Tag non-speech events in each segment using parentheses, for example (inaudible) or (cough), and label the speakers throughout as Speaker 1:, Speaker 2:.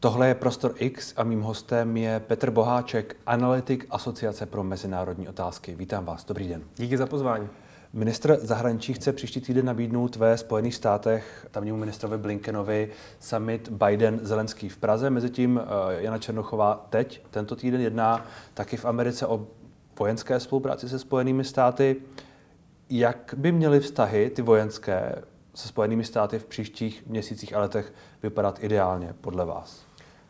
Speaker 1: Tohle je Prostor X a mým hostem je Petr Boháček, analytik Asociace pro mezinárodní otázky. Vítám vás, dobrý den.
Speaker 2: Díky za pozvání.
Speaker 1: Ministr zahraničí chce příští týden nabídnout ve Spojených státech tamnímu ministrovi Blinkenovi summit Biden-Zelenský v Praze. Mezitím eh, Jana Černochová teď, tento týden, jedná taky v Americe o vojenské spolupráci se Spojenými státy. Jak by měly vztahy, ty vojenské, se Spojenými státy v příštích měsících a letech vypadat ideálně podle vás?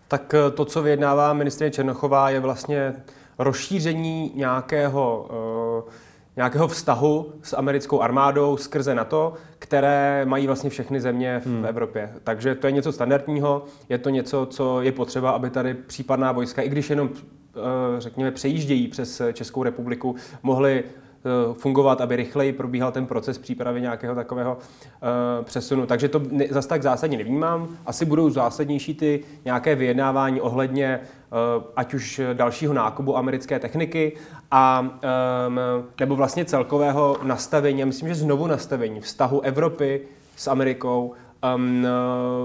Speaker 2: Tak eh, to, co vyjednává ministrině Černochová, je vlastně rozšíření nějakého, uh, nějakého vztahu s americkou armádou skrze NATO, které mají vlastně všechny země v hmm. Evropě. Takže to je něco standardního, je to něco, co je potřeba, aby tady případná vojska, i když jenom, uh, řekněme, přejíždějí přes Českou republiku, mohly Eh, fungovat, aby rychleji probíhal ten proces přípravy nějakého takového uh, přesunu. Takže to ne, zase tak zásadně nevnímám. Asi budou zásadnější ty nějaké vyjednávání ohledně uh, ať už dalšího nákupu americké techniky a nebo vlastně celkového nastavení, myslím, že znovu nastavení vztahu Evropy s Amerikou um,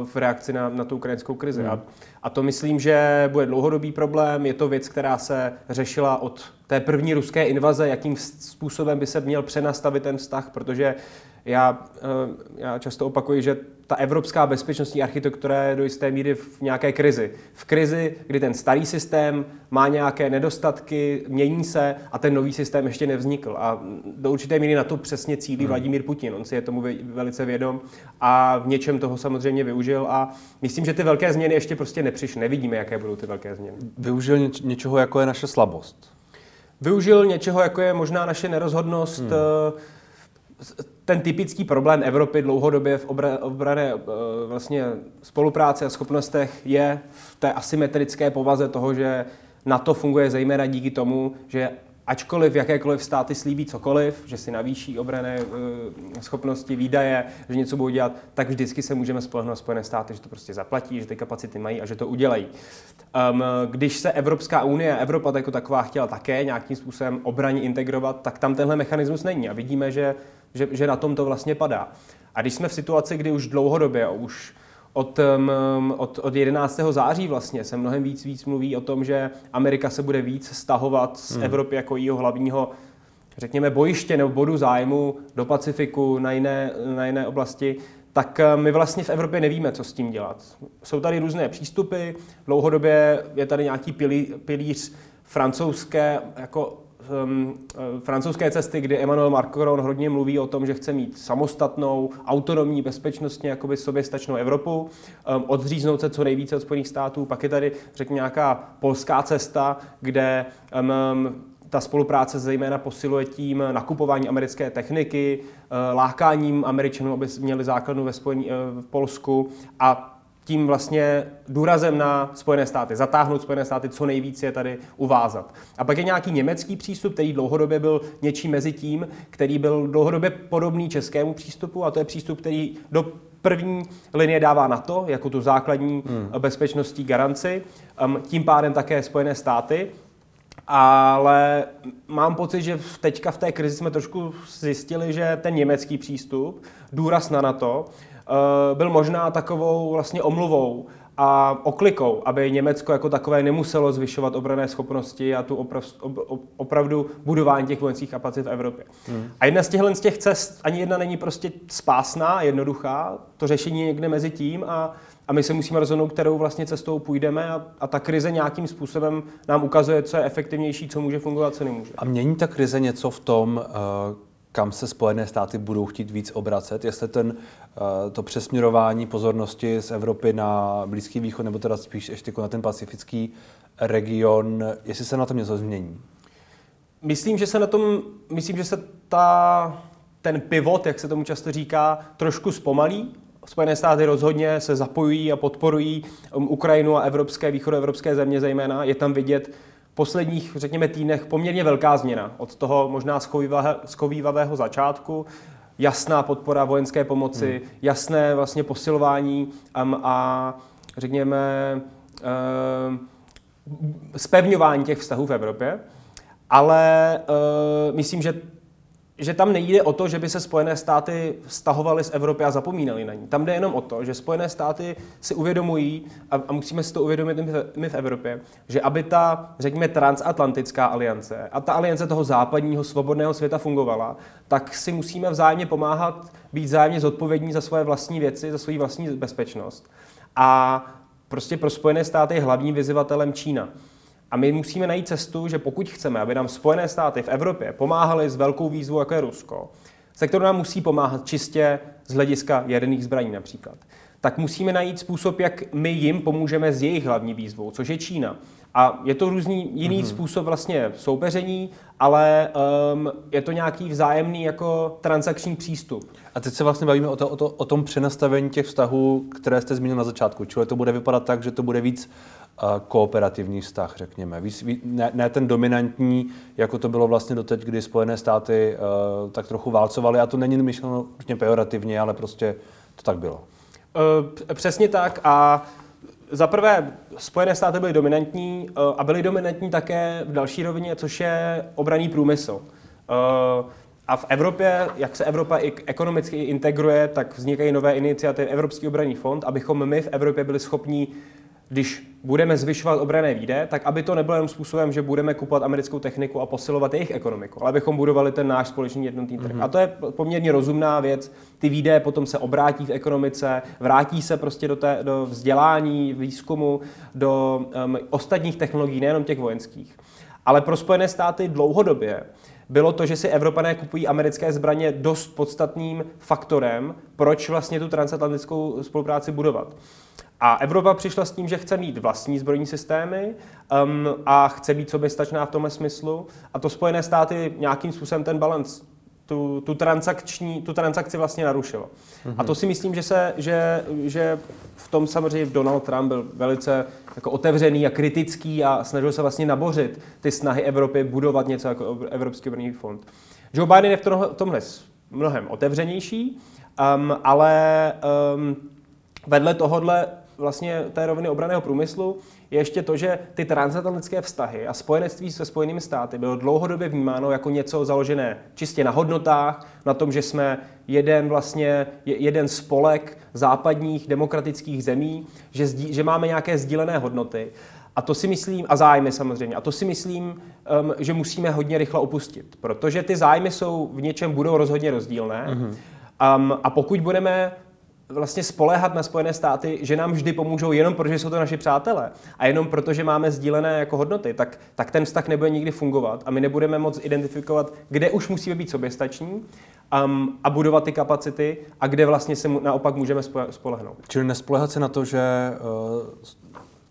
Speaker 2: v reakci na, na tu ukrajinskou krizi. Hmm. A, a to myslím, že bude dlouhodobý problém. Je to věc, která se řešila od té první ruské invaze, jakým způsobem by se měl přenastavit ten vztah, protože já, eh, já často opakuji, že ta evropská bezpečnostní architektura je do jisté míry v nějaké krizi. V krizi, kdy ten starý systém má nějaké nedostatky, mění se a ten nový systém ještě nevznikl. A do určité míry na to přesně cílí hmm. Vladimír Putin. On si je tomu velice vědom a v něčem toho samozřejmě využil. A myslím, že ty velké změny ještě prostě nepřišly. Nevidíme, jaké budou ty velké změny.
Speaker 1: Využil něč- něčeho, jako je naše slabost.
Speaker 2: Využil něčeho, jako je možná naše nerozhodnost. Hmm eh, ten typický problém Evropy dlouhodobě v obrané eh, vlastně spolupráci a schopnostech je v té asymetrické povaze toho, že NATO funguje zejména díky tomu, že ačkoliv jakékoliv státy slíbí cokoliv, že si navýší obrané uh, schopnosti, výdaje, že něco budou dělat, tak vždycky se můžeme spolehnout na Spojené státy, že to prostě zaplatí, že ty kapacity mají a že to udělají. Um, když se Evropská unie, Evropa jako taková chtěla také nějakým způsobem obraně integrovat, tak tam tenhle mechanismus není a vidíme, že, že, že na tom to vlastně padá. A když jsme v situaci, kdy už dlouhodobě, už od, um, od, od 11. září vlastně se mnohem víc víc mluví o tom, že Amerika se bude víc stahovat z hmm. Evropy jako jeho hlavního řekněme, bojiště nebo bodu zájmu do Pacifiku, na jiné, na jiné oblasti, tak my vlastně v Evropě nevíme, co s tím dělat. Jsou tady různé přístupy, dlouhodobě je tady nějaký pilíř francouzské jako um, francouzské cesty, kdy Emmanuel Macron hodně mluví o tom, že chce mít samostatnou, autonomní, bezpečnostně jakoby soběstačnou Evropu, um, odříznout se co nejvíce od Spojených států. Pak je tady, řekněme, nějaká polská cesta, kde um, ta spolupráce zejména posiluje tím nakupování americké techniky, uh, lákáním Američanů, aby měli základnu ve Spojení, uh, v Polsku a tím vlastně důrazem na Spojené státy, zatáhnout Spojené státy co nejvíce je tady uvázat. A pak je nějaký německý přístup, který dlouhodobě byl něčím mezi tím, který byl dlouhodobě podobný českému přístupu a to je přístup, který do první linie dává na to, jako tu základní hmm. bezpečnostní garanci, um, tím pádem také Spojené státy, ale mám pocit, že teďka v té krizi jsme trošku zjistili, že ten německý přístup, důraz na NATO, Eh, byl možná takovou vlastně omluvou a oklikou, aby Německo jako takové nemuselo zvyšovat obrané schopnosti a tu oprav, opravdu budování těch vojenských kapacit v Evropě. Hmm. A jedna z těchto z těch cest, ani jedna není prostě spásná, jednoduchá, to řešení je někde mezi tím a, a my se musíme rozhodnout, kterou vlastně cestou půjdeme a, a ta krize nějakým způsobem nám ukazuje, co je efektivnější, co může fungovat, co nemůže.
Speaker 1: A mění ta krize něco v tom, uh kam se Spojené státy budou chtít víc obracet, jestli ten, eh, to přesměrování pozornosti z Evropy na Blízký východ, nebo teda spíš ještě jako na ten pacifický region, jestli se na tom něco změní?
Speaker 2: Myslím, že se na tom, myslím, že se ta, ten pivot, jak se tomu často říká, trošku zpomalí. Spojené státy rozhodně se zapojují a podporují um, Ukrajinu a evropské, východoevropské země zejména. Je tam vidět posledních, řekněme, týdnech poměrně velká změna. Od toho možná schovývavého začátku, jasná podpora vojenské pomoci, hmm. jasné vlastně posilování um, a řekněme uh, spevňování těch vztahů v Evropě. Ale uh, myslím, že že tam nejde o to, že by se Spojené státy stahovaly z Evropy a zapomínali na ní. Tam jde jenom o to, že Spojené státy si uvědomují, a, a musíme si to uvědomit my v Evropě, že aby ta, řekněme, transatlantická aliance a ta aliance toho západního svobodného světa fungovala, tak si musíme vzájemně pomáhat, být vzájemně zodpovědní za svoje vlastní věci, za svoji vlastní bezpečnost. A prostě pro Spojené státy je hlavním vyzývatelem Čína. A my musíme najít cestu, že pokud chceme, aby nám Spojené státy v Evropě pomáhaly s velkou výzvou, jako je Rusko, se kterou nám musí pomáhat čistě z hlediska jaderných zbraní například, tak musíme najít způsob, jak my jim pomůžeme s jejich hlavní výzvou, což je Čína. A je to různý jiný mm-hmm. způsob vlastně soupeření, ale um, je to nějaký vzájemný jako transakční přístup.
Speaker 1: A teď se vlastně bavíme o, to, o, to, o tom přenastavení těch vztahů, které jste zmínil na začátku. Čili to bude vypadat tak, že to bude víc kooperativní vztah, řekněme. Ne, ne ten dominantní, jako to bylo vlastně doteď, kdy Spojené státy uh, tak trochu válcovaly. A to není myšleno pejorativně, ale prostě to tak bylo.
Speaker 2: Uh, přesně tak a za prvé, Spojené státy byly dominantní uh, a byly dominantní také v další rovině, což je obraný průmysl. Uh, a v Evropě, jak se Evropa i ekonomicky integruje, tak vznikají nové iniciativy Evropský obranný fond, abychom my v Evropě byli schopni když budeme zvyšovat obrané výdaje, tak aby to nebylo jenom způsobem, že budeme kupovat americkou techniku a posilovat jejich ekonomiku, ale abychom budovali ten náš společný jednotný trh. Mm-hmm. A to je poměrně rozumná věc. Ty výdaje potom se obrátí v ekonomice, vrátí se prostě do, té, do vzdělání, výzkumu, do um, ostatních technologií, nejenom těch vojenských. Ale pro Spojené státy dlouhodobě bylo to, že si Evropané kupují americké zbraně dost podstatným faktorem, proč vlastně tu transatlantickou spolupráci budovat. A Evropa přišla s tím, že chce mít vlastní zbrojní systémy um, a chce být soběstačná v tomhle smyslu. A to Spojené státy nějakým způsobem ten balans tu, tu, transakční, tu transakci vlastně narušilo. Mm-hmm. A to si myslím, že, se, že, že v tom samozřejmě Donald Trump byl velice jako otevřený a kritický a snažil se vlastně nabořit ty snahy Evropy budovat něco jako Evropský obrný fond. Joe Biden je v tomhle mnohem otevřenější, um, ale um, vedle tohohle vlastně té roviny obraného průmyslu je ještě to, že ty transatlantické vztahy a spojenectví se Spojenými státy bylo dlouhodobě vnímáno jako něco založené čistě na hodnotách, na tom, že jsme jeden vlastně jeden spolek západních demokratických zemí, že, zdí, že máme nějaké sdílené hodnoty. A to si myslím, a zájmy samozřejmě, a to si myslím, um, že musíme hodně rychle opustit, protože ty zájmy jsou v něčem budou rozhodně rozdílné. Mm-hmm. Um, a pokud budeme vlastně spoléhat na Spojené státy, že nám vždy pomůžou jenom protože jsou to naši přátelé a jenom proto, že máme sdílené jako hodnoty, tak, tak ten vztah nebude nikdy fungovat a my nebudeme moc identifikovat, kde už musíme být soběstační um, a budovat ty kapacity a kde vlastně se mu, naopak můžeme spolehnout.
Speaker 1: Čili nespolehat se na to, že uh,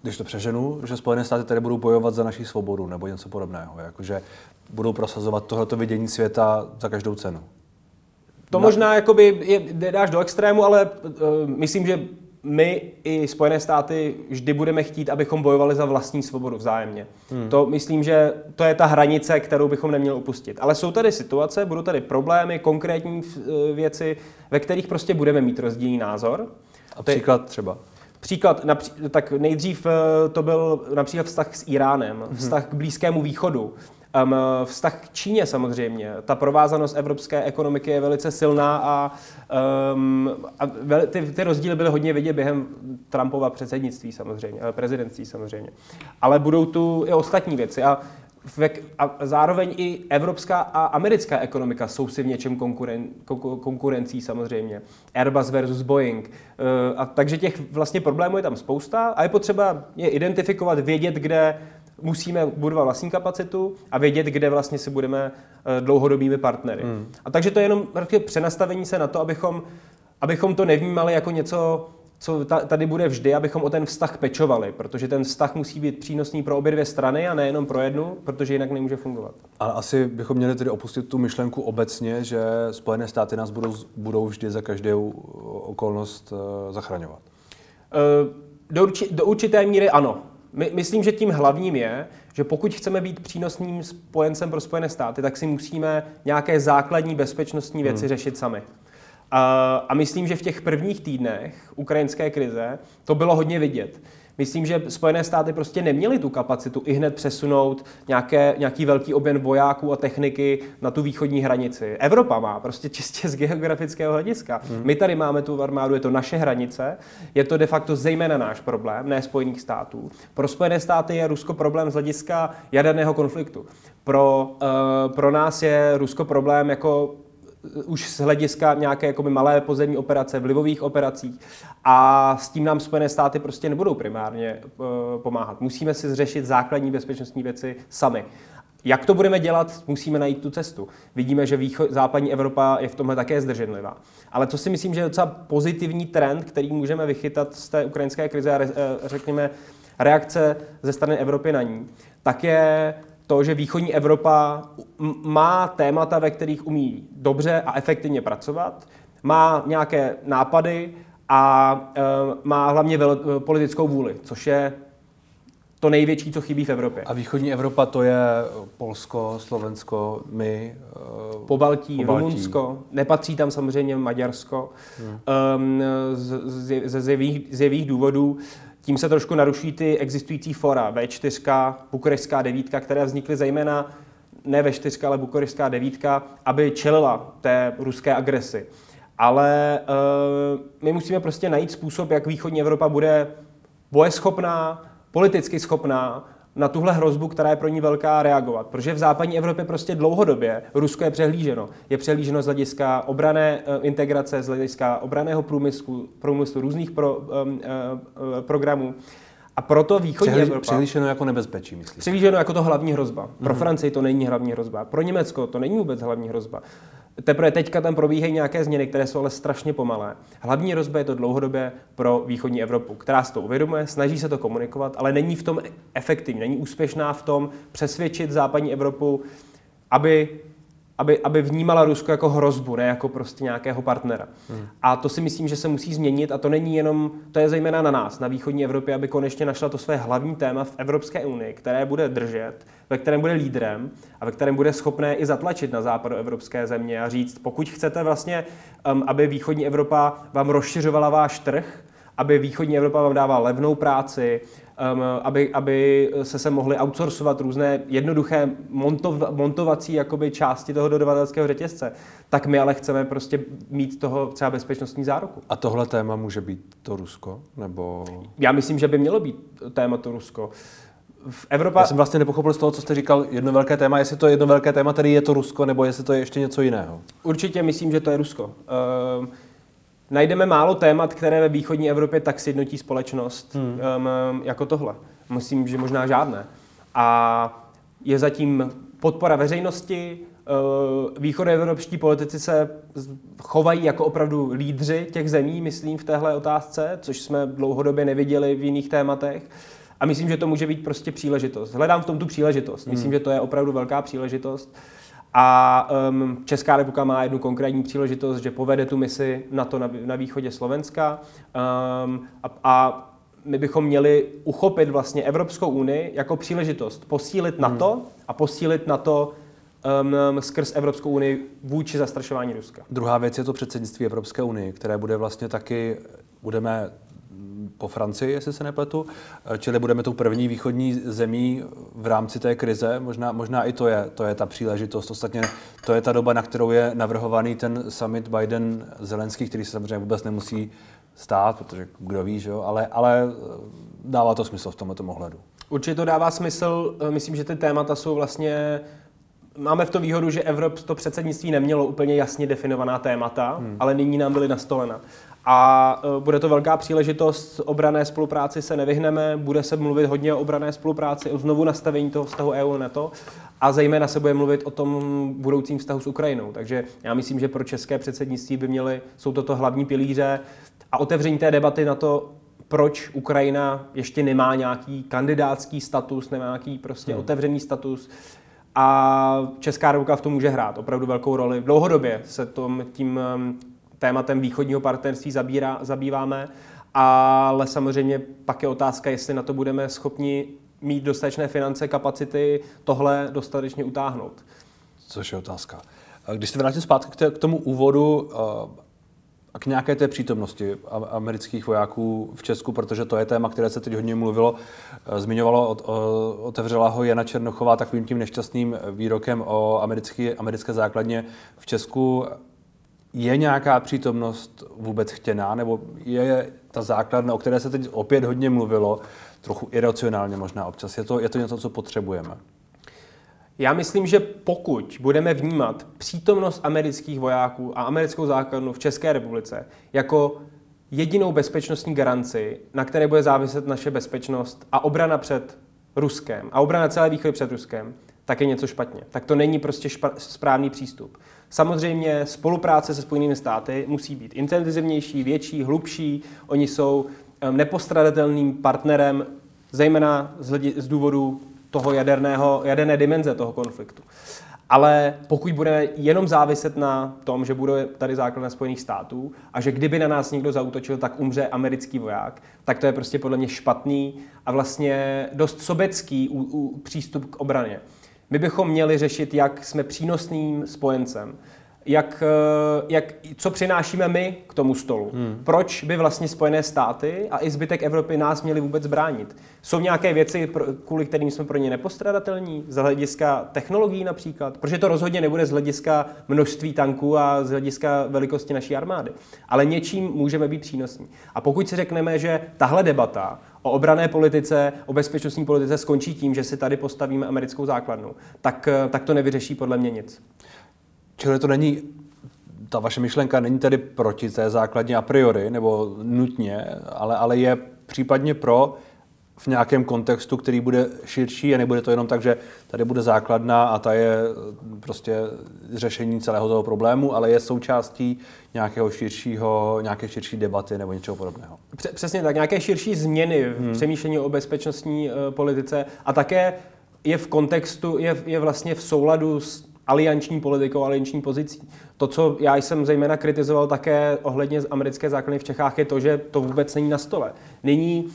Speaker 1: když to přeženu, že Spojené státy tady budou bojovat za naši svobodu nebo něco podobného, jakože budou prosazovat tohleto vidění světa za každou cenu.
Speaker 2: To no. možná jakoby je, dáš do extrému, ale uh, myslím, že my i Spojené státy vždy budeme chtít, abychom bojovali za vlastní svobodu vzájemně. Hmm. To myslím, že to je ta hranice, kterou bychom neměli upustit. Ale jsou tady situace, budou tady problémy, konkrétní eh, věci, ve kterých prostě budeme mít rozdílný názor.
Speaker 1: A příklad třeba?
Speaker 2: Příklad, tak nejdřív eh, to byl například vztah s Iránem, hmm. vztah k Blízkému východu. Vztah k Číně samozřejmě. Ta provázanost evropské ekonomiky je velice silná a, um, a ty, ty rozdíly byly hodně vidět během Trumpova předsednictví samozřejmě, eh, prezidentství samozřejmě. Ale budou tu i ostatní věci. A a zároveň i evropská a americká ekonomika jsou si v něčem konkuren, konkurencí samozřejmě. Airbus versus Boeing. Eh, a takže těch vlastně problémů je tam spousta a je potřeba je identifikovat, vědět, kde musíme budovat vlastní kapacitu a vědět, kde vlastně si budeme eh, dlouhodobými partnery. Hmm. A takže to je jenom přenastavení se na to, abychom, abychom to nevnímali jako něco, co tady bude vždy, abychom o ten vztah pečovali, protože ten vztah musí být přínosný pro obě dvě strany a nejenom pro jednu, protože jinak nemůže fungovat.
Speaker 1: A asi bychom měli tedy opustit tu myšlenku obecně, že Spojené státy nás budou, budou vždy za každou okolnost uh, zachraňovat.
Speaker 2: Do, urči, do určité míry ano. My, myslím, že tím hlavním je, že pokud chceme být přínosným spojencem pro Spojené státy, tak si musíme nějaké základní bezpečnostní věci hmm. řešit sami. A, a myslím, že v těch prvních týdnech ukrajinské krize to bylo hodně vidět. Myslím, že Spojené státy prostě neměly tu kapacitu i hned přesunout nějaké, nějaký velký objem vojáků a techniky na tu východní hranici. Evropa má prostě čistě z geografického hlediska. Hmm. My tady máme tu armádu, je to naše hranice, je to de facto zejména náš problém, ne Spojených států. Pro Spojené státy je Rusko problém z hlediska jaderného konfliktu. Pro, uh, pro nás je Rusko problém jako už z hlediska nějaké jakoby malé pozemní operace, vlivových operacích a s tím nám Spojené státy prostě nebudou primárně uh, pomáhat. Musíme si zřešit základní bezpečnostní věci sami. Jak to budeme dělat, musíme najít tu cestu. Vidíme, že východ, západní Evropa je v tomhle také zdrženlivá. Ale co si myslím, že je docela pozitivní trend, který můžeme vychytat z té ukrajinské krize a re, eh, řekněme reakce ze strany Evropy na ní, tak je to, že východní Evropa má témata, ve kterých umí dobře a efektivně pracovat, má nějaké nápady a e, má hlavně e, politickou vůli, což je to největší, co chybí v Evropě.
Speaker 1: A východní Evropa to je Polsko, Slovensko, my,
Speaker 2: uh, Pobaltí, Pobaltí. Rumunsko, nepatří tam samozřejmě Maďarsko hmm. um, z, z, z, z, jevých, z jevých důvodů. Tím se trošku naruší ty existující fora V4, Bukurešská devítka, které vznikly zejména ne V4, ale Bukurešská devítka, aby čelila té ruské agresi. Ale uh, my musíme prostě najít způsob, jak východní Evropa bude bojeschopná, politicky schopná na tuhle hrozbu, která je pro ní velká, reagovat. Protože v západní Evropě prostě dlouhodobě Rusko je přehlíženo. Je přehlíženo z hlediska obrané eh, integrace, z hlediska obraného průmyslu, průmyslu různých pro, um, uh, programů. A proto východní Přehli, Evropa...
Speaker 1: Přehlíženo jako nebezpečí, myslím.
Speaker 2: Přehlíženo jako to hlavní hrozba. Pro mm-hmm. Francii to není hlavní hrozba. Pro Německo to není vůbec hlavní hrozba. Teprve teďka tam probíhají nějaké změny, které jsou ale strašně pomalé. Hlavní rozba je to dlouhodobě pro východní Evropu, která si to uvědomuje, snaží se to komunikovat, ale není v tom efektivní, není úspěšná v tom přesvědčit západní Evropu, aby aby, aby vnímala Rusko jako hrozbu, ne jako prostě nějakého partnera. Hmm. A to si myslím, že se musí změnit a to není jenom, to je zejména na nás, na východní Evropě, aby konečně našla to své hlavní téma v Evropské unii, které bude držet, ve kterém bude lídrem a ve kterém bude schopné i zatlačit na západoevropské země a říct, pokud chcete vlastně, um, aby východní Evropa vám rozšiřovala váš trh, aby východní Evropa vám dávala levnou práci, aby, aby se se mohly outsourcovat různé jednoduché montov, montovací jakoby, části toho dodavatelského řetězce, tak my ale chceme prostě mít toho třeba bezpečnostní záruku.
Speaker 1: A tohle téma může být to Rusko? Nebo...
Speaker 2: Já myslím, že by mělo být téma to Rusko.
Speaker 1: V Evropa... Já jsem vlastně nepochopil z toho, co jste říkal, jedno velké téma, jestli to jedno velké téma tedy je to Rusko, nebo jestli to je ještě něco jiného.
Speaker 2: Určitě myslím, že to je Rusko. Uh, najdeme málo témat, které ve východní Evropě tak sjednotí společnost hmm. um, jako tohle. Myslím, že možná žádné. A je zatím podpora veřejnosti, uh, východoevropští politici se chovají jako opravdu lídři těch zemí, myslím, v téhle otázce, což jsme dlouhodobě neviděli v jiných tématech. A myslím, že to může být prostě příležitost. Hledám v tom tu příležitost. Myslím, hmm. že to je opravdu velká příležitost. A um, Česká republika má jednu konkrétní příležitost, že povede tu misi na to na, na východě Slovenska um, a, a my bychom měli uchopit vlastně Evropskou unii jako příležitost posílit hmm. NATO a posílit NATO um, skrz Evropskou unii vůči zastrašování Ruska.
Speaker 1: Druhá věc je to předsednictví Evropské unie, které bude vlastně taky, budeme po Francii, jestli se nepletu. Čili budeme tou první východní zemí v rámci té krize. Možná, možná i to je, to je ta příležitost. Ostatně to je ta doba, na kterou je navrhovaný ten summit Biden-Zelenský, který se samozřejmě vůbec nemusí stát, protože kdo ví, že jo? Ale, ale dává to smysl v tomto ohledu.
Speaker 2: Určitě to dává smysl. Myslím, že ty témata jsou vlastně Máme v to výhodu, že Evrop to předsednictví nemělo úplně jasně definovaná témata, hmm. ale nyní nám byly nastolena. A e, bude to velká příležitost, obrané spolupráci se nevyhneme, bude se mluvit hodně o obrané spolupráci, o znovu nastavení toho vztahu EU-NATO a zejména se bude mluvit o tom budoucím vztahu s Ukrajinou. Takže já myslím, že pro české předsednictví by měly, jsou toto hlavní pilíře a otevření té debaty na to, proč Ukrajina ještě nemá nějaký kandidátský status, nemá nějaký prostě hmm. otevřený status, a Česká republika v tom může hrát opravdu velkou roli. Dlouhodobě se tom, tím tématem východního partnerství zabírá, zabýváme, ale samozřejmě pak je otázka, jestli na to budeme schopni mít dostatečné finance, kapacity, tohle dostatečně utáhnout.
Speaker 1: Což je otázka. Když se vrátím zpátky k tomu úvodu, k nějaké té přítomnosti amerických vojáků v Česku, protože to je téma, které se teď hodně mluvilo. Eh, zmiňovalo, otevřela ho Jana Černochová takovým tím nešťastným výrokem o americké, americké základně v Česku. Je nějaká přítomnost vůbec chtěná, nebo je ta základna, o které se teď opět hodně mluvilo, trochu iracionálně možná občas? Je to, je to něco, co potřebujeme?
Speaker 2: Já myslím, že pokud budeme vnímat přítomnost amerických vojáků a americkou základnu v České republice jako jedinou bezpečnostní garanci, na které bude záviset naše bezpečnost a obrana před Ruskem a obrana celé východy před Ruskem, tak je něco špatně. Tak to není prostě špa- správný přístup. Samozřejmě spolupráce se Spojenými státy musí být intenzivnější, větší, hlubší. Oni jsou nepostradatelným partnerem, zejména z, hledi- z důvodu toho jaderného, jaderné dimenze toho konfliktu. Ale pokud budeme jenom záviset na tom, že bude tady základna Spojených států a že kdyby na nás někdo zautočil, tak umře americký voják, tak to je prostě podle mě špatný a vlastně dost sobecký u, u, přístup k obraně. My bychom měli řešit, jak jsme přínosným spojencem, jak, eh, jak, co přinášíme my k tomu stolu. Hmm. Proč by vlastně Spojené státy a i zbytek Evropy nás měli vůbec bránit? Jsou nějaké věci, kvůli kterým jsme pro ně nepostradatelní? Z hlediska technologií například? Protože to rozhodně nebude z hlediska množství tanků a z hlediska velikosti naší armády. Ale něčím můžeme být přínosní. A pokud si řekneme, že tahle debata o obrané politice, o bezpečnostní politice skončí tím, že si tady postavíme americkou základnu, tak, eh, tak to nevyřeší podle mě nic.
Speaker 1: Čili to není, ta vaše myšlenka není tedy proti té základně a priori, nebo nutně, ale, ale je případně pro v nějakém kontextu, který bude širší a nebude to jenom tak, že tady bude základna a ta je prostě řešení celého toho problému, ale je součástí nějakého širšího, nějaké širší debaty nebo něčeho podobného.
Speaker 2: Přesně tak, nějaké širší změny v hmm. přemýšlení o bezpečnostní uh, politice a také je v kontextu, je, je vlastně v souladu s alianční politikou, alianční pozicí. To, co já jsem zejména kritizoval také ohledně americké základny v Čechách, je to, že to vůbec není na stole. Nyní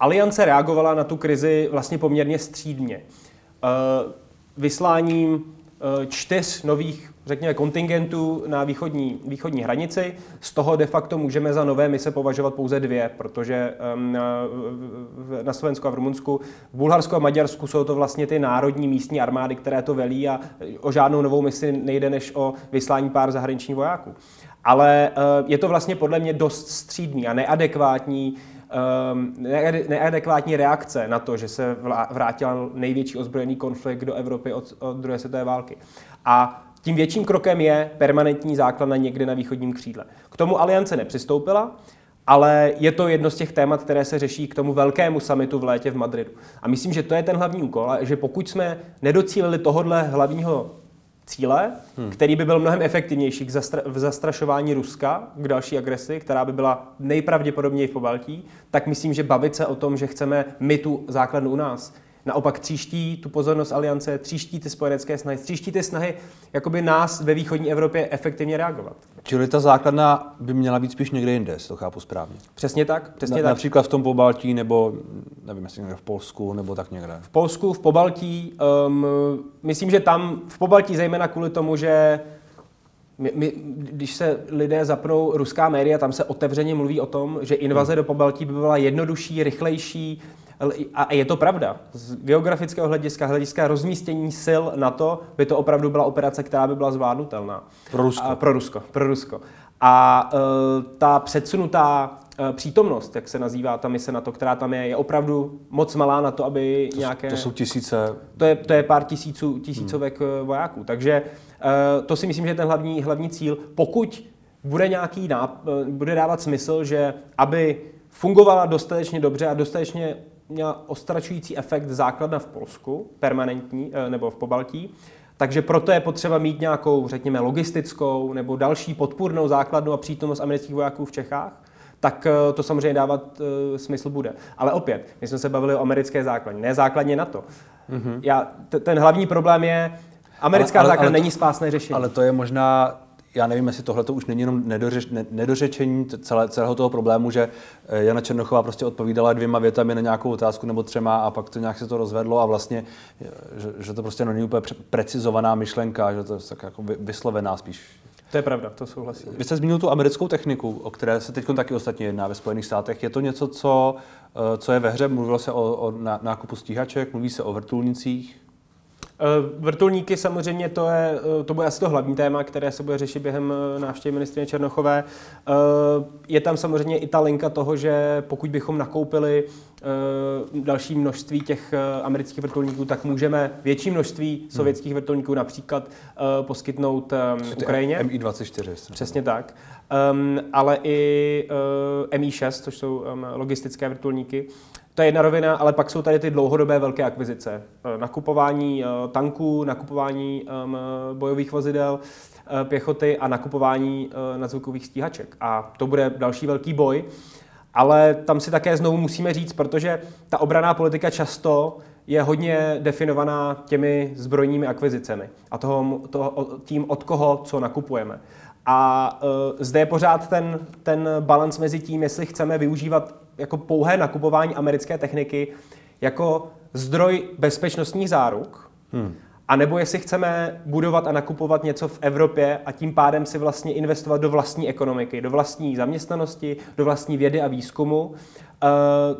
Speaker 2: Aliance reagovala na tu krizi vlastně poměrně střídně. Eh, vysláním čtyř nových řekněme, kontingentů na východní, východní hranici. Z toho de facto můžeme za nové mise považovat pouze dvě, protože na Slovensku a v Rumunsku, v Bulharsku a Maďarsku jsou to vlastně ty národní místní armády, které to velí a o žádnou novou misi nejde než o vyslání pár zahraničních vojáků. Ale uh, je to vlastně podle mě dost střídný a neadekvátní neadekvátní reakce na to, že se vrátil největší ozbrojený konflikt do Evropy od, od druhé světové války. A tím větším krokem je permanentní základna někde na východním křídle. K tomu aliance nepřistoupila, ale je to jedno z těch témat, které se řeší k tomu velkému samitu v létě v Madridu. A myslím, že to je ten hlavní úkol, že pokud jsme nedocílili tohodle hlavního cíle, hmm. který by byl mnohem efektivnější k zastra- v zastrašování Ruska k další agresi, která by byla nejpravděpodobněji v Pobaltí, tak myslím, že bavit se o tom, že chceme my tu základnu u nás, naopak tříští tu pozornost aliance, tříští ty spojenecké snahy, tříští ty snahy jakoby nás ve východní Evropě efektivně reagovat.
Speaker 1: Čili ta základna by měla být spíš někde jinde, to chápu správně.
Speaker 2: Přesně tak, přesně
Speaker 1: Na,
Speaker 2: tak.
Speaker 1: Například v tom Pobaltí, nebo nevím, jestli někde v Polsku, nebo tak někde.
Speaker 2: V Polsku, v Pobaltí, um, myslím, že tam v Pobaltí zejména kvůli tomu, že my, my, když se lidé zapnou ruská média, tam se otevřeně mluví o tom, že invaze hmm. do Pobaltí by byla jednodušší, rychlejší, a je to pravda. Z geografického hlediska, hlediska rozmístění sil na to, by to opravdu byla operace, která by byla zvládnutelná.
Speaker 1: Pro Rusko.
Speaker 2: A, pro Rusko, pro Rusko. A uh, ta předsunutá uh, přítomnost, jak se nazývá ta mise na to, která tam je, je opravdu moc malá na to, aby
Speaker 1: to,
Speaker 2: nějaké...
Speaker 1: To jsou tisíce...
Speaker 2: To je, to je pár tisíců, tisícovek hmm. vojáků. Takže uh, to si myslím, že je ten hlavní, hlavní cíl. Pokud bude nějaký náp- bude dávat smysl, že aby fungovala dostatečně dobře a dostatečně měla ostračující efekt základna v Polsku, permanentní, eh, nebo v Pobaltí, takže proto je potřeba mít nějakou, řekněme, logistickou nebo další podpůrnou základnu a přítomnost amerických vojáků v Čechách, tak eh, to samozřejmě dávat uh, smysl bude. Ale opět, my jsme se bavili o americké základně, ne základně NATO. Mm-hmm. Já, t- ten hlavní problém je, americká ale, ale, základna ale to, není spásné řešení.
Speaker 1: Ale to je možná já nevím, jestli tohle to už není jenom nedořeš, ne, nedořečení celé, celého toho problému, že eh, Jana Černochová prostě odpovídala dvěma větami na nějakou otázku nebo třema a pak to nějak se to rozvedlo a vlastně, že, že to prostě není úplně precizovaná myšlenka, že to je tak jako vyslovená spíš.
Speaker 2: To je pravda, to souhlasím.
Speaker 1: Vy jste zmínil tu americkou techniku, o které se teď taky ostatně jedná ve Spojených státech. Je to něco, co, eh, co je ve hře? Mluvilo se o, o nákupu stíhaček, mluví se o vrtulnicích?
Speaker 2: Eh, vrtulníky samozřejmě to, je, eh, to bude asi to hlavní téma, které se bude řešit během eh, návštěvy ministrině Černochové. Je tam samozřejmě i ta linka toho, že pokud bychom nakoupili další množství těch amerických vrtulníků, tak můžeme větší množství hmm. sovětských vrtulníků například poskytnout Ukrajině.
Speaker 1: Mi-24.
Speaker 2: Přesně tak. Um, ale i uh, Mi-6, což jsou um, logistické vrtulníky. To je jedna rovina, ale pak jsou tady ty dlouhodobé velké akvizice. Eh, nakupování eh, tanků, nakupování um, bojových vozidel, eh, pěchoty a nakupování nadzvukových stíhaček. A to bude další velký boj. Ale tam si také znovu musíme říct, protože ta obraná politika často je hodně definovaná těmi zbrojními akvizicemi a toho, toho, tím, od koho co nakupujeme. A uh, zde je pořád ten, ten balans mezi tím, jestli chceme využívat jako pouhé nakupování americké techniky jako zdroj bezpečnostních záruk, hmm. a nebo jestli chceme budovat a nakupovat něco v Evropě a tím pádem si vlastně investovat do vlastní ekonomiky, do vlastní zaměstnanosti, do vlastní vědy a výzkumu, uh,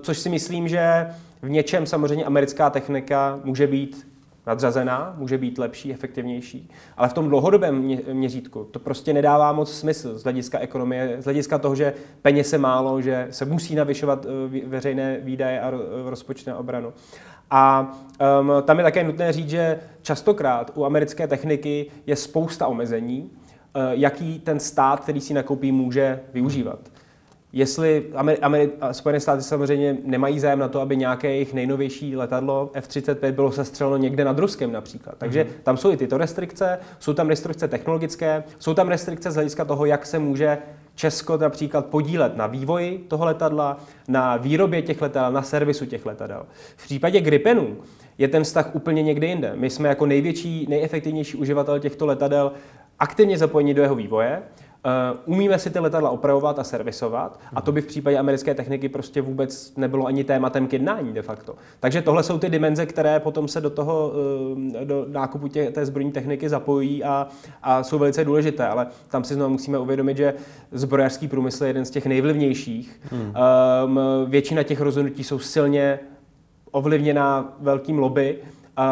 Speaker 2: což si myslím, že v něčem samozřejmě americká technika může být nadřazená, může být lepší, efektivnější, ale v tom dlouhodobém měřítku to prostě nedává moc smysl z hlediska ekonomie, z hlediska toho, že peněz je málo, že se musí navyšovat eh, veřejné výdaje a rozpočet na obranu. A um, tam je také nutné říct, že častokrát u americké techniky je spousta omezení, uh, jaký ten stát, který si nakoupí, může využívat jestli Ameri- Ameri- Spojené státy samozřejmě nemají zájem na to, aby nějaké jejich nejnovější letadlo F-35 bylo sestřeleno někde nad Ruskem například. Takže mm-hmm. tam jsou i tyto restrikce, jsou tam restrikce technologické, jsou tam restrikce z hlediska toho, jak se může Česko například podílet na vývoji toho letadla, na výrobě těch letadel, na servisu těch letadel. V případě Gripenů je ten vztah úplně někde jinde. My jsme jako největší, nejefektivnější uživatel těchto letadel aktivně zapojeni do jeho vývoje. Uh, umíme si ty letadla opravovat a servisovat a to by v případě americké techniky prostě vůbec nebylo ani tématem k jednání de facto. Takže tohle jsou ty dimenze, které potom se do toho, uh, do nákupu tě, té zbrojní techniky zapojí a, a jsou velice důležité, ale tam si znovu musíme uvědomit, že zbrojařský průmysl je jeden z těch nejvlivnějších. Hmm. Um, většina těch rozhodnutí jsou silně ovlivněná velkým lobby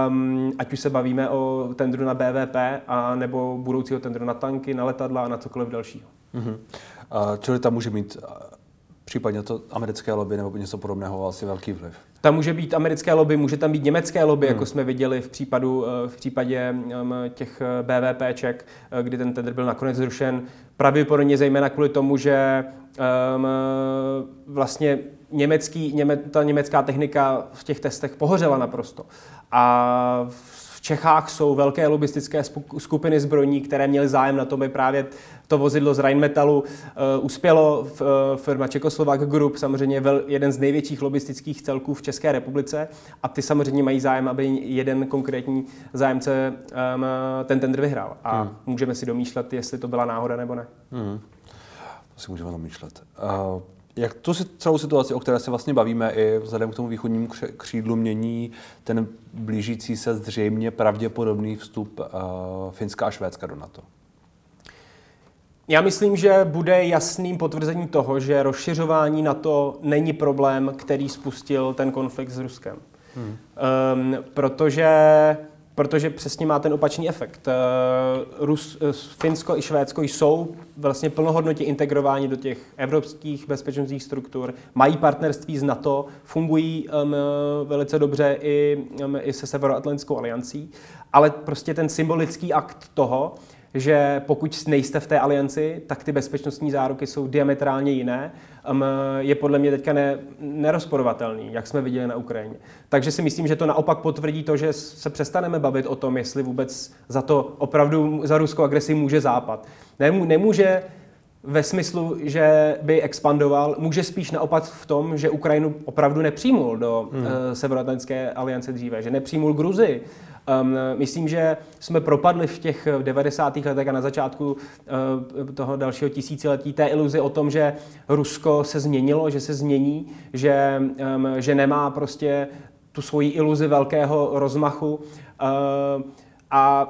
Speaker 2: Um, ať už se bavíme o tendru na BVP, a nebo budoucího tendru na tanky, na letadla a na cokoliv dalšího.
Speaker 1: Mm-hmm. Uh, čili tam může mít případně to americké lobby nebo něco podobného asi velký vliv.
Speaker 2: Tam může být americké lobby, může tam být německé lobby, hmm. jako jsme viděli v, případu, eh, v případě těch eh, BVPček, eh, kdy ten tender byl nakonec zrušen. Pravděpodobně zejména kvůli tomu, že um, vlastně německý, něme, ta německá technika v těch testech pohořela naprosto. A v Čechách jsou velké lobistické skupiny zbrojní, které měly zájem na tom, aby právě to vozidlo z Rheinmetallu uh, uspělo. V, uh, firma Čekoslovak Group, samozřejmě vel, jeden z největších lobistických celků v České republice a ty samozřejmě mají zájem, aby jeden konkrétní zájemce um, ten tender vyhrál. A hmm. můžeme si domýšlet, jestli to byla náhoda nebo ne. Hmm.
Speaker 1: To si můžeme domýšlet. Uh, jak tu celou situaci, o které se vlastně bavíme, i vzhledem k tomu východnímu křídlu mění ten blížící se zřejmě pravděpodobný vstup uh, Finska a Švédska do NATO?
Speaker 2: Já myslím, že bude jasným potvrzením toho, že rozšiřování NATO není problém, který spustil ten konflikt s Ruskem. Hmm. Um, protože protože přesně má ten opačný efekt. Eh, Rus, eh, Finsko i Švédsko jsou vlastně plnohodnotně integrováni do těch evropských bezpečnostních struktur, mají partnerství s NATO, fungují um, velice dobře i, um, i se Severoatlantickou aliancí, ale prostě ten symbolický akt toho, že pokud nejste v té alianci, tak ty bezpečnostní záruky jsou diametrálně jiné, je podle mě teďka ne, nerozporovatelný, jak jsme viděli na Ukrajině. Takže si myslím, že to naopak potvrdí to, že se přestaneme bavit o tom, jestli vůbec za to opravdu za ruskou agresi může Západ. Nemůže ve smyslu, že by expandoval, může spíš naopak v tom, že Ukrajinu opravdu nepřijmul do hmm. uh, Severoatlantické aliance dříve, že nepřijmul Gruzi, myslím, že jsme propadli v těch 90. letech a na začátku uh, toho dalšího tisíciletí té iluzi o tom, že Rusko se změnilo, že se změní, že, um, že nemá prostě tu svoji iluzi velkého rozmachu. Uh, a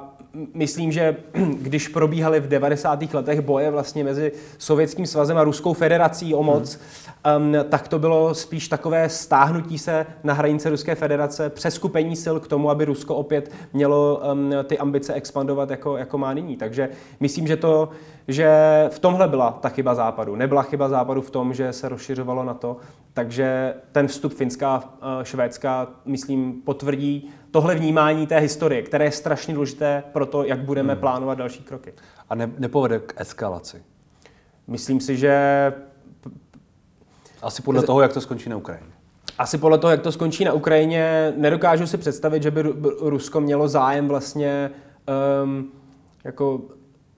Speaker 2: myslím, že (clears throat) když probíhaly v 90. letech boje vlastně mezi Sovětským svazem a Ruskou federací o moc, hmm. um, tak to bylo spíš takové stáhnutí se na hranice Ruské federace, přeskupení sil k tomu, aby Rusko opět mělo um, ty ambice expandovat, jako, jako má nyní. Takže myslím, že to, že v tomhle byla ta chyba Západu. Nebyla chyba Západu v tom, že se rozšiřovalo na to, takže ten vstup Finska a Švédska, myslím, potvrdí tohle vnímání té historie, které je strašně důležité pro to, jak budeme hmm. plánovat další kroky.
Speaker 1: A ne, nepovede k eskalaci?
Speaker 2: Myslím si, že...
Speaker 1: Asi podle toho, jak to skončí na Ukrajině.
Speaker 2: Asi podle toho, jak to skončí na Ukrajině, nedokážu si představit, že by Rusko mělo zájem vlastně um, jako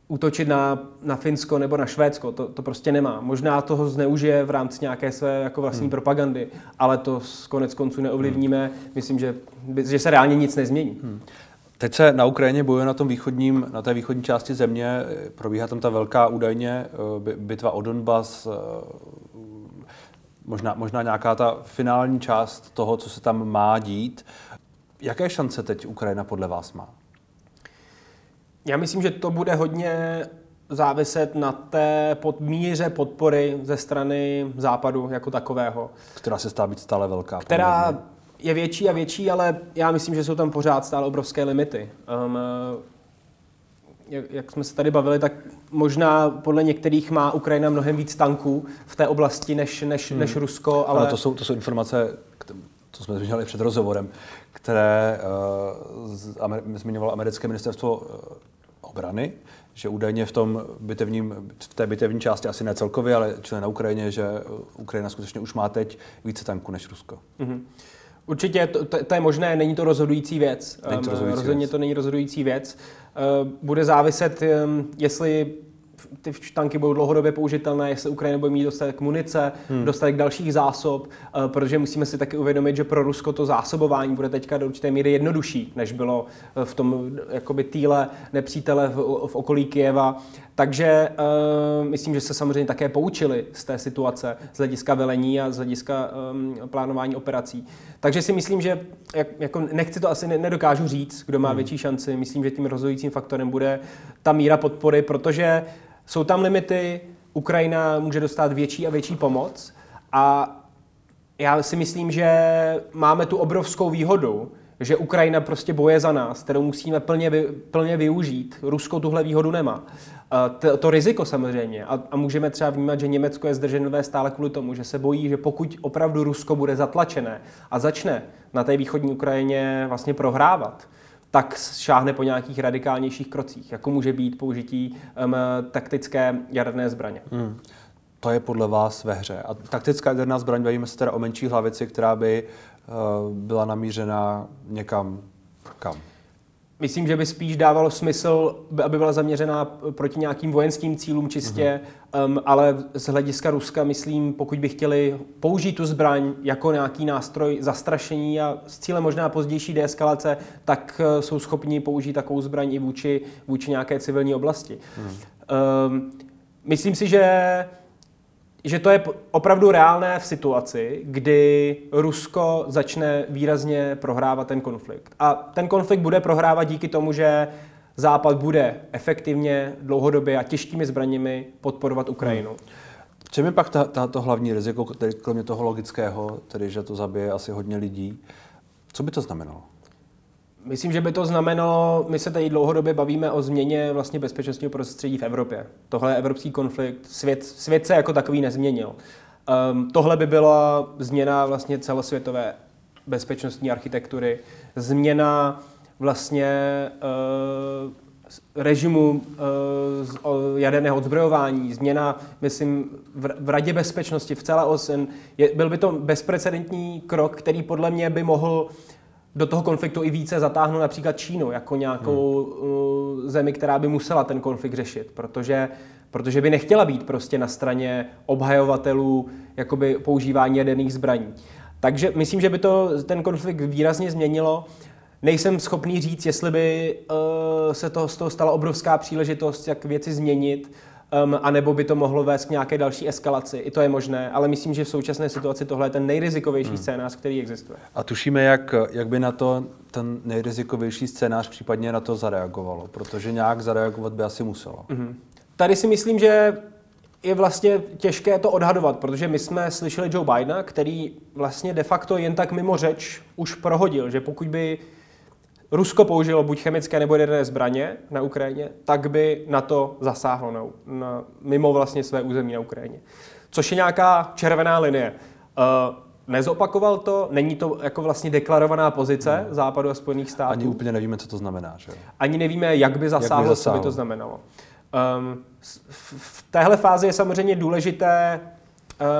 Speaker 2: útočit na, na Finsko nebo na Švédsko. To, to prostě nemá. Možná toho zneužije v rámci nějaké své jako vlastní hmm. propagandy, ale to konec konců neovlivníme. Hmm. Myslím, že, že se reálně nic nezmění. Hmm.
Speaker 1: Teď se na Ukrajině bojuje na, tom východním, na té východní části země. Probíhá tam ta velká údajně eh, bitva o Donbas, eh, možná, možná nějaká ta finální část toho, co se tam má dít. Jaké šance teď Ukrajina podle vás má?
Speaker 2: Já myslím, že to bude hodně záviset na té podmíře podpory ze strany západu jako takového.
Speaker 1: Která se stává být stále velká.
Speaker 2: Která poměrně. je větší a větší, ale já myslím, že jsou tam pořád stále obrovské limity. Um, jak, jak jsme se tady bavili, tak možná podle některých má Ukrajina mnohem víc tanků v té oblasti než, než, hmm. než Rusko. Ale... ale
Speaker 1: to, jsou, to jsou informace, co jsme zmiňovali před rozhovorem, které uh, zmiňovalo americké ministerstvo uh, obrany, že údajně v tom bitevním, v té bitevní části, asi ne celkově, ale čili na Ukrajině, že Ukrajina skutečně už má teď více tanků než Rusko. Mm-hmm.
Speaker 2: Určitě to, to, to je možné, není to rozhodující věc.
Speaker 1: Není to rozhodující
Speaker 2: Rozhodně
Speaker 1: věc.
Speaker 2: to není rozhodující věc. Uh, bude záviset, um, jestli ty tanky budou dlouhodobě použitelné, jestli Ukrajina bude mít dostatek munice, hmm. dostatek dalších zásob, uh, protože musíme si taky uvědomit, že pro Rusko to zásobování bude teďka do určité míry jednodušší, než bylo eh, v tom jakoby týle nepřítele v, v okolí Kijeva. Takže uh, myslím, že se samozřejmě také poučili z té situace z hlediska velení a z hlediska um, plánování operací. Takže si myslím, že jak, jako nechci to asi nedokážu říct, kdo má hmm. větší šanci. Myslím, že tím rozhodujícím faktorem bude ta míra podpory, protože jsou tam limity, Ukrajina může dostat větší a větší pomoc a já si myslím, že máme tu obrovskou výhodu, že Ukrajina prostě boje za nás, kterou musíme plně, plně využít. Rusko tuhle výhodu nemá. To, to riziko samozřejmě. A, a můžeme třeba vnímat, že Německo je zdrženlivé stále kvůli tomu, že se bojí, že pokud opravdu Rusko bude zatlačené a začne na té východní Ukrajině vlastně prohrávat, tak šáhne po nějakých radikálnějších krocích, jako může být použití um, taktické jaderné zbraně. Hmm.
Speaker 1: To je podle vás ve hře. A taktická jaderná zbraň, bavíme se teda o menší hlavici, která by uh, byla namířena někam kam?
Speaker 2: Myslím, že by spíš dávalo smysl, aby byla zaměřená proti nějakým vojenským cílům čistě, uh-huh. um, ale z hlediska Ruska, myslím, pokud by chtěli použít tu zbraň jako nějaký nástroj zastrašení a s cílem možná pozdější deeskalace, tak uh, jsou schopni použít takovou zbraň i vůči, vůči nějaké civilní oblasti. Uh-huh. Um, myslím si, že že to je opravdu reálné v situaci, kdy Rusko začne výrazně prohrávat ten konflikt. A ten konflikt bude prohrávat díky tomu, že Západ bude efektivně, dlouhodobě a těžkými zbraněmi podporovat Ukrajinu. Hmm.
Speaker 1: Čem je pak ta, ta, to hlavní riziko, kromě toho logického, tedy že to zabije asi hodně lidí? Co by to znamenalo?
Speaker 2: Myslím, že by to znamenalo, my se tady dlouhodobě bavíme o změně vlastně bezpečnostního prostředí v Evropě. Tohle je evropský konflikt, svět, svět se jako takový nezměnil. Um, tohle by byla změna vlastně celosvětové bezpečnostní architektury, změna vlastně uh, režimu uh, jaderného odzbrojování, změna, myslím, v, v Radě bezpečnosti, v celé OSN. Je, byl by to bezprecedentní krok, který podle mě by mohl do toho konfliktu i více zatáhnout například Čínu jako nějakou hmm. zemi, která by musela ten konflikt řešit, protože, protože by nechtěla být prostě na straně obhajovatelů jakoby používání jaderných zbraní. Takže myslím, že by to ten konflikt výrazně změnilo. Nejsem schopný říct, jestli by uh, se to, z toho stala obrovská příležitost, jak věci změnit. Um, anebo by to mohlo vést k nějaké další eskalaci. I to je možné, ale myslím, že v současné situaci tohle je ten nejrizikovější hmm. scénář, který existuje.
Speaker 1: A tušíme, jak, jak by na to ten nejrizikovější scénář případně na to zareagovalo, protože nějak zareagovat by asi muselo. Hmm.
Speaker 2: Tady si myslím, že je vlastně těžké to odhadovat, protože my jsme slyšeli Joe Bidena, který vlastně de facto jen tak mimo řeč už prohodil, že pokud by Rusko použilo buď chemické nebo jaderné zbraně na Ukrajině, tak by na to zasáhlo na, na, mimo vlastně své území na Ukrajině. Což je nějaká červená linie. Uh, nezopakoval to, není to jako vlastně deklarovaná pozice hmm. Západu a Spojených států.
Speaker 1: Ani úplně nevíme, co to znamená. Že?
Speaker 2: Ani nevíme, jak by zasáhlo, jak by zasáhlo. co by to znamenalo. Um, v téhle fázi je samozřejmě důležité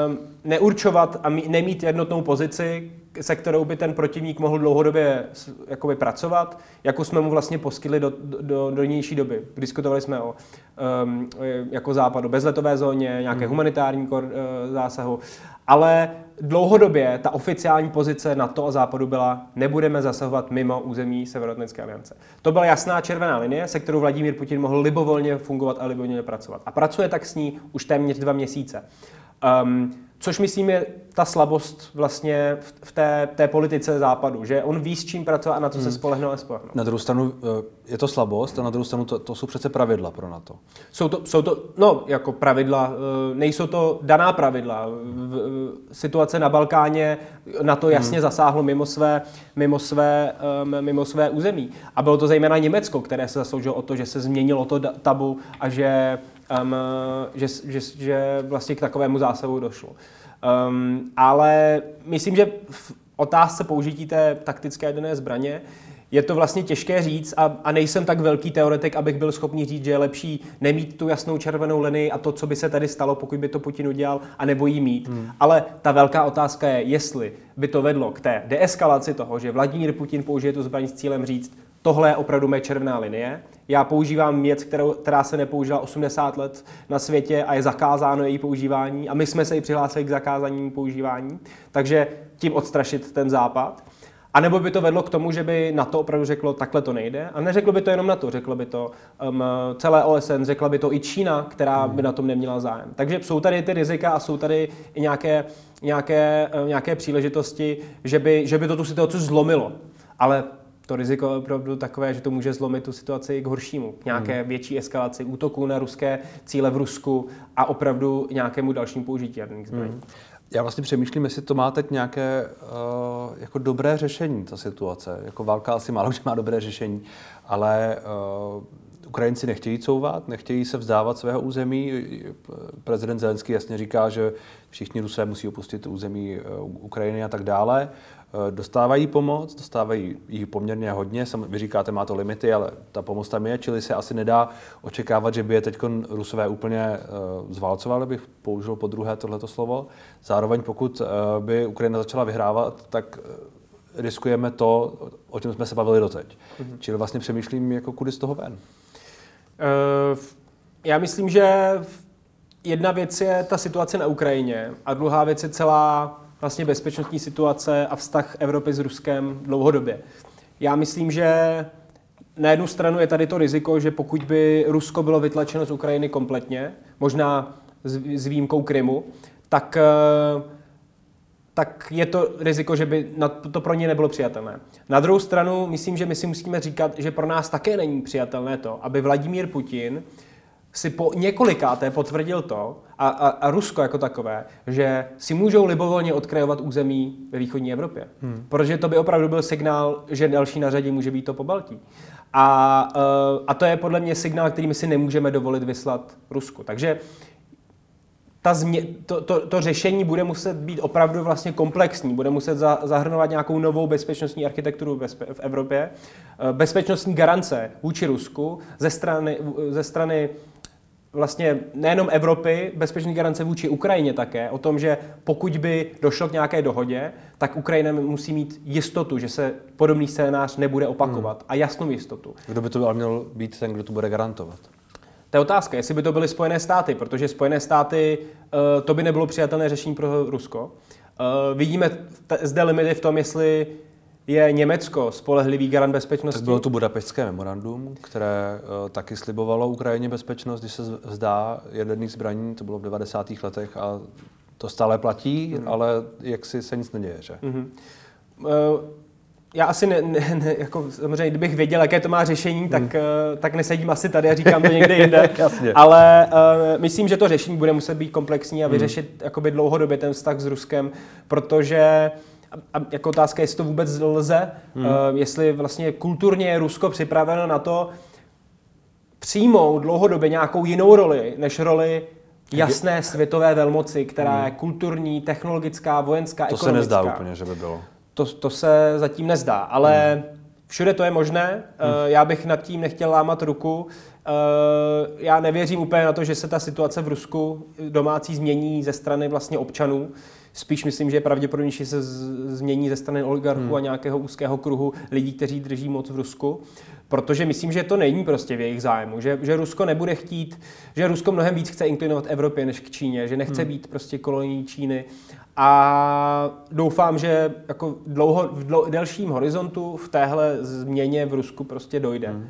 Speaker 2: um, neurčovat a nemít jednotnou pozici, se kterou by ten protivník mohl dlouhodobě jakoby pracovat, jako jsme mu vlastně poskytli do, do, do nynější doby. Diskutovali jsme o um, jako západu bezletové zóně, nějaké hmm. humanitární kor, uh, zásahu, ale dlouhodobě ta oficiální pozice na to a západu byla, nebudeme zasahovat mimo území Severoatlantické aliance. To byla jasná červená linie, se kterou Vladimír Putin mohl libovolně fungovat a libovolně pracovat. A pracuje tak s ní už téměř dva měsíce. Um, Což myslím je ta slabost vlastně v té, té politice západu, že on ví, s čím pracovat a na to hmm. se spolehnout a spolehnout.
Speaker 1: Na druhou stranu eh, je to slabost a na druhou stranu to, to jsou přece pravidla pro NATO.
Speaker 2: Jsou to, jsou to, no, jako pravidla, eh, nejsou to daná pravidla. Situace na Balkáně na to jasně hmm. zasáhlo mimo své, mimo, své, mimo své území. A bylo to zejména Německo, které se zasloužilo o to, že se změnilo to tabu a že um, že, že, že vlastně k takovému zásahu došlo. Um, ale myslím, že v otázce použití té taktické jaderné zbraně je to vlastně těžké říct a, a nejsem tak velký teoretik, abych byl schopný říct, že je lepší nemít tu jasnou červenou linii a to, co by se tady stalo, pokud by to Putin udělal, a nebo jí mít. Hmm. Ale ta velká otázka je, jestli by to vedlo k té deeskalaci toho, že Vladimír Putin použije tu zbraň s cílem říct, tohle je opravdu moje červená linie. Já používám věc, kterou, která se nepoužila 80 let na světě a je zakázáno její používání a my jsme se i přihlásili k zakázání používání, takže tím odstrašit ten západ. A nebo by to vedlo k tomu, že by na to opravdu řeklo, takhle to nejde. A neřeklo by to jenom na to, řeklo by to um, celé OSN, řekla by to i Čína, která by na tom neměla zájem. Takže jsou tady ty rizika a jsou tady i nějaké, nějaké, nějaké příležitosti, že by, že by to tu situaci zlomilo. Ale to riziko je opravdu takové, že to může zlomit tu situaci k horšímu. K nějaké hmm. větší eskalaci útoků na ruské cíle v Rusku a opravdu nějakému dalšímu použití jaderných zbraní. Hmm.
Speaker 1: Já vlastně přemýšlím, jestli to má teď nějaké uh, jako dobré řešení, ta situace. Jako válka asi málo že má dobré řešení, ale uh, Ukrajinci nechtějí couvat, nechtějí se vzdávat svého území. Prezident Zelenský jasně říká, že všichni Rusé musí opustit území Ukrajiny a tak dále. Eh, dostávají pomoc, dostávají ji poměrně hodně, vy říkáte, má to limity, ale ta pomoc tam je, čili se asi nedá očekávat, že by je teď Rusové úplně uh, zválcovali, bych použil po druhé tohleto slovo. Zároveň pokud uh, by Ukrajina začala vyhrávat, tak uh, riskujeme to, o čem jsme se bavili doteď. Mm-hmm. Čili vlastně přemýšlím, jako kudy z toho ven. Uh,
Speaker 2: já myslím, že jedna věc je ta situace na Ukrajině a druhá věc je celá vlastně bezpečnostní situace a vztah Evropy s Ruskem dlouhodobě. Já myslím, že na jednu stranu je tady to riziko, že pokud by Rusko bylo vytlačeno z Ukrajiny kompletně, možná s výjimkou Krymu, tak, eh, tak je to riziko, že by to pro ně nebylo přijatelné. Na druhou stranu, myslím, že my si musíme říkat, že pro nás také není přijatelné to, aby Vladimír Putin si po několikáté potvrdil to, a, a, a Rusko jako takové, že si můžou libovolně odkrajovat území ve východní Evropě. Hmm. Protože to by opravdu byl signál, že další na řadě může být to po Baltí. A, uh, a to je podle mě signál, který my si nemůžeme dovolit vyslat Rusku. Takže ta změ, to, to, to řešení bude muset být opravdu vlastně komplexní, bude muset za, zahrnovat nějakou novou bezpečnostní architekturu bezpe, v Evropě, eh, bezpečnostní garance vůči Rusku ze strany, ze strany vlastně nejenom Evropy, bezpečný garance vůči Ukrajině také, o tom, že pokud by došlo k nějaké dohodě, tak Ukrajina musí mít jistotu, že se podobný scénář nebude opakovat hmm. a jasnou jistotu.
Speaker 1: Kdo by to ale měl být ten, kdo to bude garantovat?
Speaker 2: To je otázka, jestli by to byly Spojené státy, protože Spojené státy, eh, to by nebylo přijatelné řešení pro Rusko. Eh, vidíme zde limity v tom, jestli je Německo spolehlivý garant bezpečnosti?
Speaker 1: Tak bylo tu Budapešťské memorandum, které uh, taky slibovalo Ukrajině bezpečnost, když se vzdá jaderných zbraní, to bylo v 90. letech a to stále platí, mm. ale jak si se nic neděje, že? Mm-hmm. Uh,
Speaker 2: já asi ne, ne, ne, jako samozřejmě, kdybych věděl, jaké to má řešení, hmm. tak, uh, tak nesedím asi tady a říkám to někde jinde. (laughs) Ale uh, myslím, že to řešení bude muset být komplexní a hmm. vyřešit hmm. jakoby dlouhodobě ten vztah s Ruskem, protože a jako otázka, jestli to vůbec lze, hmm. uh, jestli vlastně kulturně je Rusko připraveno na to přijmout dlouhodobě nějakou jinou roli, než roli jasné světové velmoci, která hmm. je kulturní, technologická, vojenská,
Speaker 1: to
Speaker 2: ekonomická.
Speaker 1: To se nezdá úplně, že by bylo.
Speaker 2: To, to se zatím nezdá, ale hmm. všude to je možné. Hmm. Já bych nad tím nechtěl lámat ruku. Eh, já nevěřím úplně na to, že se ta situace v Rusku domácí změní ze strany vlastně občanů. Spíš myslím, že je pravděpodobnější se změní ze strany oligarchů hmm. a nějakého úzkého kruhu lidí, kteří drží moc v Rusku. Protože myslím, že to není prostě v jejich zájmu, že, že Rusko nebude chtít, že Rusko mnohem víc chce inklinovat Evropě než k Číně, že nechce hmm. být prostě kolonií Číny a doufám, že jako dlouho, v dlou, delším horizontu v téhle změně v Rusku prostě dojde. Hmm.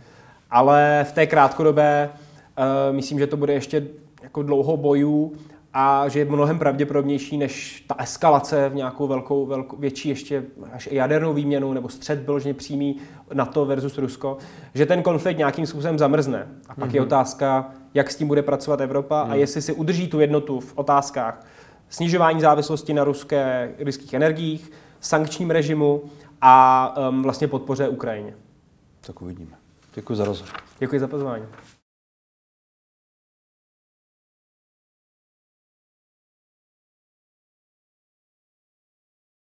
Speaker 2: Ale v té krátkodobé uh, myslím, že to bude ještě jako dlouho bojů a že je mnohem pravděpodobnější než ta eskalace v nějakou velkou, velkou větší ještě až jadernou výměnu nebo střed vyloženě přímý NATO versus Rusko, že ten konflikt nějakým způsobem zamrzne. A pak mm-hmm. je mhm. otázka, jak s tím bude pracovat Evropa mm. a mhm. jestli si udrží tu jednotu v otázkách snižování závislosti na ruské, ruských energiích, sankčním režimu a um, vlastně podpoře Ukrajině.
Speaker 1: Tak uvidíme. Děkuji za rozhovor.
Speaker 2: Děkuji za pozvání.